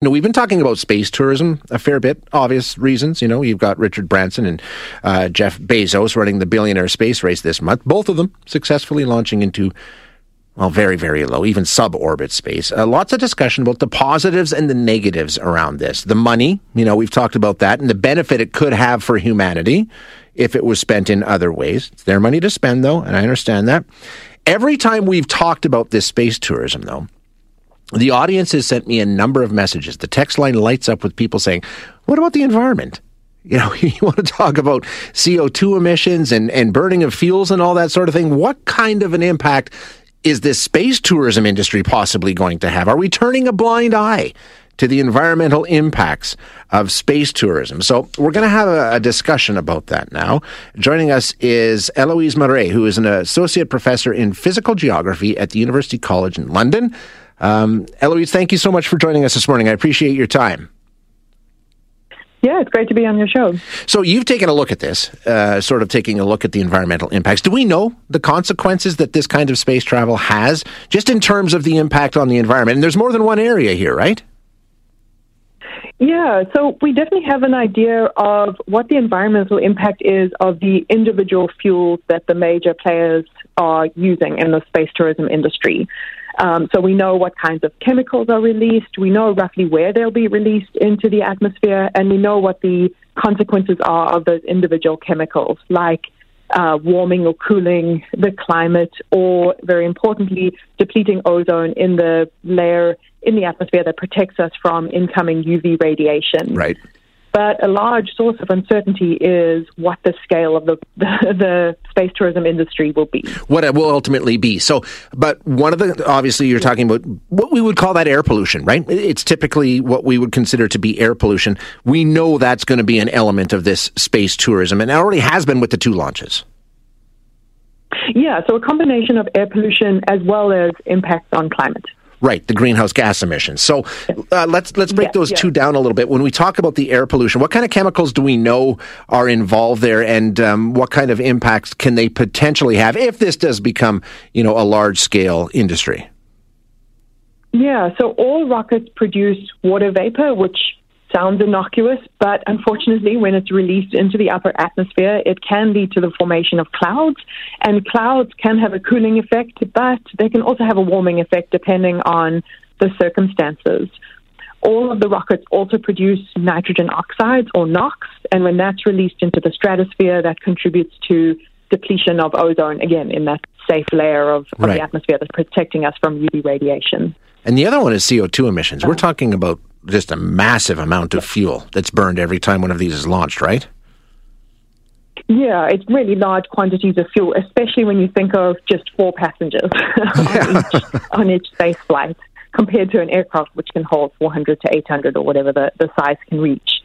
You know, we've been talking about space tourism a fair bit, obvious reasons. You know, you've got Richard Branson and uh, Jeff Bezos running the billionaire space race this month, both of them successfully launching into, well, very, very low, even suborbit space. Uh, lots of discussion about the positives and the negatives around this. The money, you know, we've talked about that, and the benefit it could have for humanity if it was spent in other ways. It's their money to spend, though, and I understand that. Every time we've talked about this space tourism, though, the audience has sent me a number of messages. The text line lights up with people saying, What about the environment? You know, you want to talk about CO2 emissions and, and burning of fuels and all that sort of thing. What kind of an impact is this space tourism industry possibly going to have? Are we turning a blind eye to the environmental impacts of space tourism. So we're going to have a, a, discussion about that now. Joining us is Eloise Marais, who is an associate professor in physical geography at the University College in London. Um, Eloise, thank you so much for joining us this morning. I appreciate your time. Yeah, it's great to be on your show. So you've taken a look at this, uh, sort of taking a look at the environmental impacts. Do we know the consequences that this kind of space travel has, just in terms of the impact on the environment? And there's more than one area here, right? Yeah, so we definitely have an idea of what the environmental impact is of the individual fuels that the major players are using in the space tourism industry. Um, so we know what kinds of chemicals are released. We know roughly where they'll be released into the atmosphere, and we know what the consequences are of those individual chemicals, like uh, warming or cooling the climate, or very importantly, depleting ozone in the layer in the atmosphere that protects us from incoming UV radiation. Right. But a large source of uncertainty is what the scale of the, the, the, space tourism industry will be. What it will ultimately be. So, but one of the, obviously, you're talking about what we would call that air pollution, right? It's typically what we would consider to be air pollution. We know that's going to be an element of this space tourism, and it already has been with the two launches. Yeah, so a combination of air pollution as well as impacts on climate. Right, the greenhouse gas emissions. So uh, let's let's break those two down a little bit. When we talk about the air pollution, what kind of chemicals do we know are involved there, and um, what kind of impacts can they potentially have if this does become, you know, a large scale industry? Yeah, so all rockets produce water vapor, which sounds innocuous, but unfortunately, when it's released into the upper atmosphere, it can lead to the formation of clouds. And clouds can have a cooling effect, but they can also have a warming effect depending on the circumstances. All of the rockets also produce nitrogen oxides or NOx, and when that's released into the stratosphere, that contributes to depletion of ozone, again, in that safe layer of, of right. the atmosphere that's protecting us from UV radiation. And the other one is CO2 emissions. We're talking about just a massive amount of fuel that's burned every time one of these is launched, right? Yeah, it's really large quantities of fuel, especially when you think of just four passengers on, each, on each space flight, compared to an aircraft which can hold 400 to 800 or whatever the, the size can reach.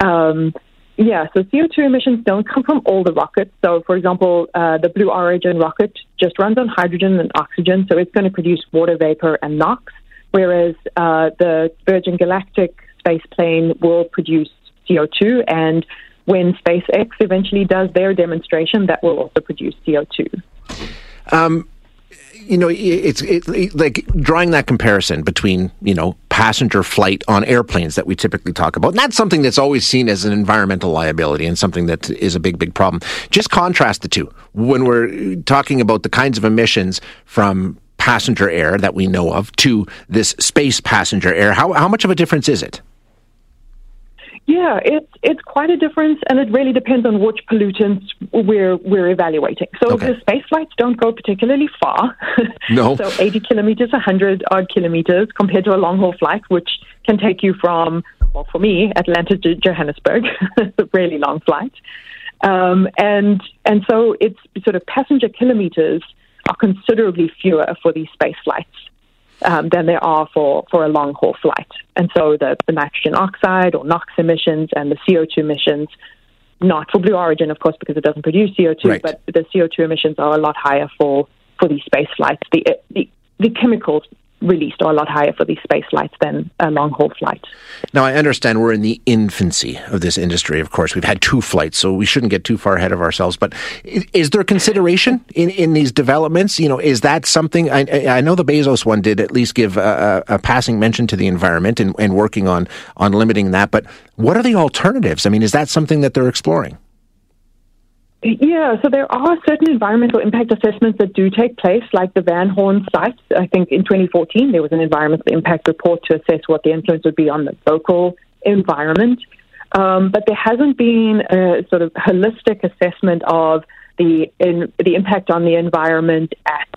Um, yeah, so CO2 emissions don't come from all the rockets. So, for example, uh, the Blue Origin rocket just runs on hydrogen and oxygen, so it's going to produce water vapor and NOx whereas uh, the Virgin Galactic space plane will produce CO2, and when SpaceX eventually does their demonstration, that will also produce CO2. Um, you know, it's it, it, like drawing that comparison between you know passenger flight on airplanes that we typically talk about. And that's something that's always seen as an environmental liability and something that is a big, big problem. Just contrast the two when we're talking about the kinds of emissions from passenger air that we know of to this space passenger air. How, how much of a difference is it? Yeah, it's it's quite a difference, and it really depends on which pollutants we're we're evaluating. So okay. the space flights don't go particularly far. No. so 80 kilometers, 100 odd kilometers, compared to a long haul flight, which can take you from, well, for me, Atlanta to Johannesburg. it's a really long flight, um, and and so it's sort of passenger kilometers are considerably fewer for these space flights um, than there are for, for a long haul flight. And so the, the nitrogen oxide or NOx emissions and the CO2 emissions, not for Blue Origin, of course, because it doesn't produce CO2, right. but the CO2 emissions are a lot higher for, for these space flights. The, the, the chemicals released are a lot higher for these space flights than a long haul flight. Now, I understand we're in the infancy of this industry. Of course, we've had two flights, so we shouldn't get too far ahead of ourselves. But is there consideration in, in these developments? You know, is that something? I, I know the Bezos one did at least give a, a, passing mention to the environment and, and working on on limiting that. But what are the alternatives? I mean, is that something that they're exploring? Yeah, so there are certain environmental impact assessments that do take place, like the Van Horn site. I think in 2014 there was an environmental impact report to assess what the influence would be on the local environment. Um, but there hasn't been a sort of holistic assessment of the in, the impact on the environment at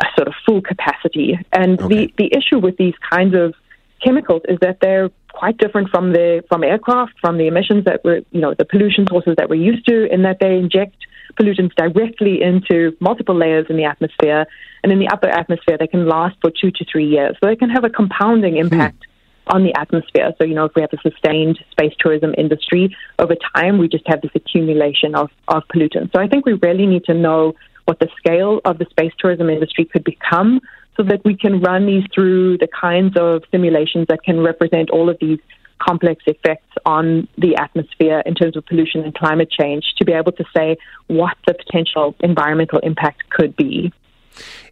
a sort of full capacity. And okay. the, the issue with these kinds of chemicals is that they're quite different from the from aircraft, from the emissions that we're you know the pollution sources that we're used to, in that they inject pollutants directly into multiple layers in the atmosphere, and in the upper atmosphere they can last for two to three years. So they can have a compounding hmm. impact. On the atmosphere. So, you know, if we have a sustained space tourism industry, over time we just have this accumulation of, of pollutants. So I think we really need to know what the scale of the space tourism industry could become so that we can run these through the kinds of simulations that can represent all of these complex effects on the atmosphere in terms of pollution and climate change to be able to say what the potential environmental impact could be.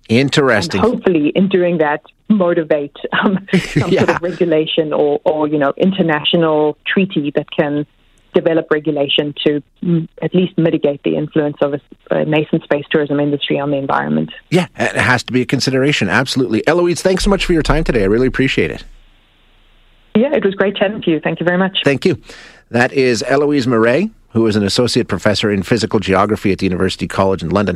Interesting. And hopefully, in doing that, motivate um, some yeah. sort of regulation or, or, you know, international treaty that can develop regulation to mm, at least mitigate the influence of a, a, nascent space tourism industry on the environment. Yeah, it has to be a consideration. Absolutely. Eloise, thanks so much for your time today. I really appreciate it. Yeah, it was great chatting to you. Thank you very much. Thank you. That is Eloise Marais, who is an associate professor in physical geography at the University College in London.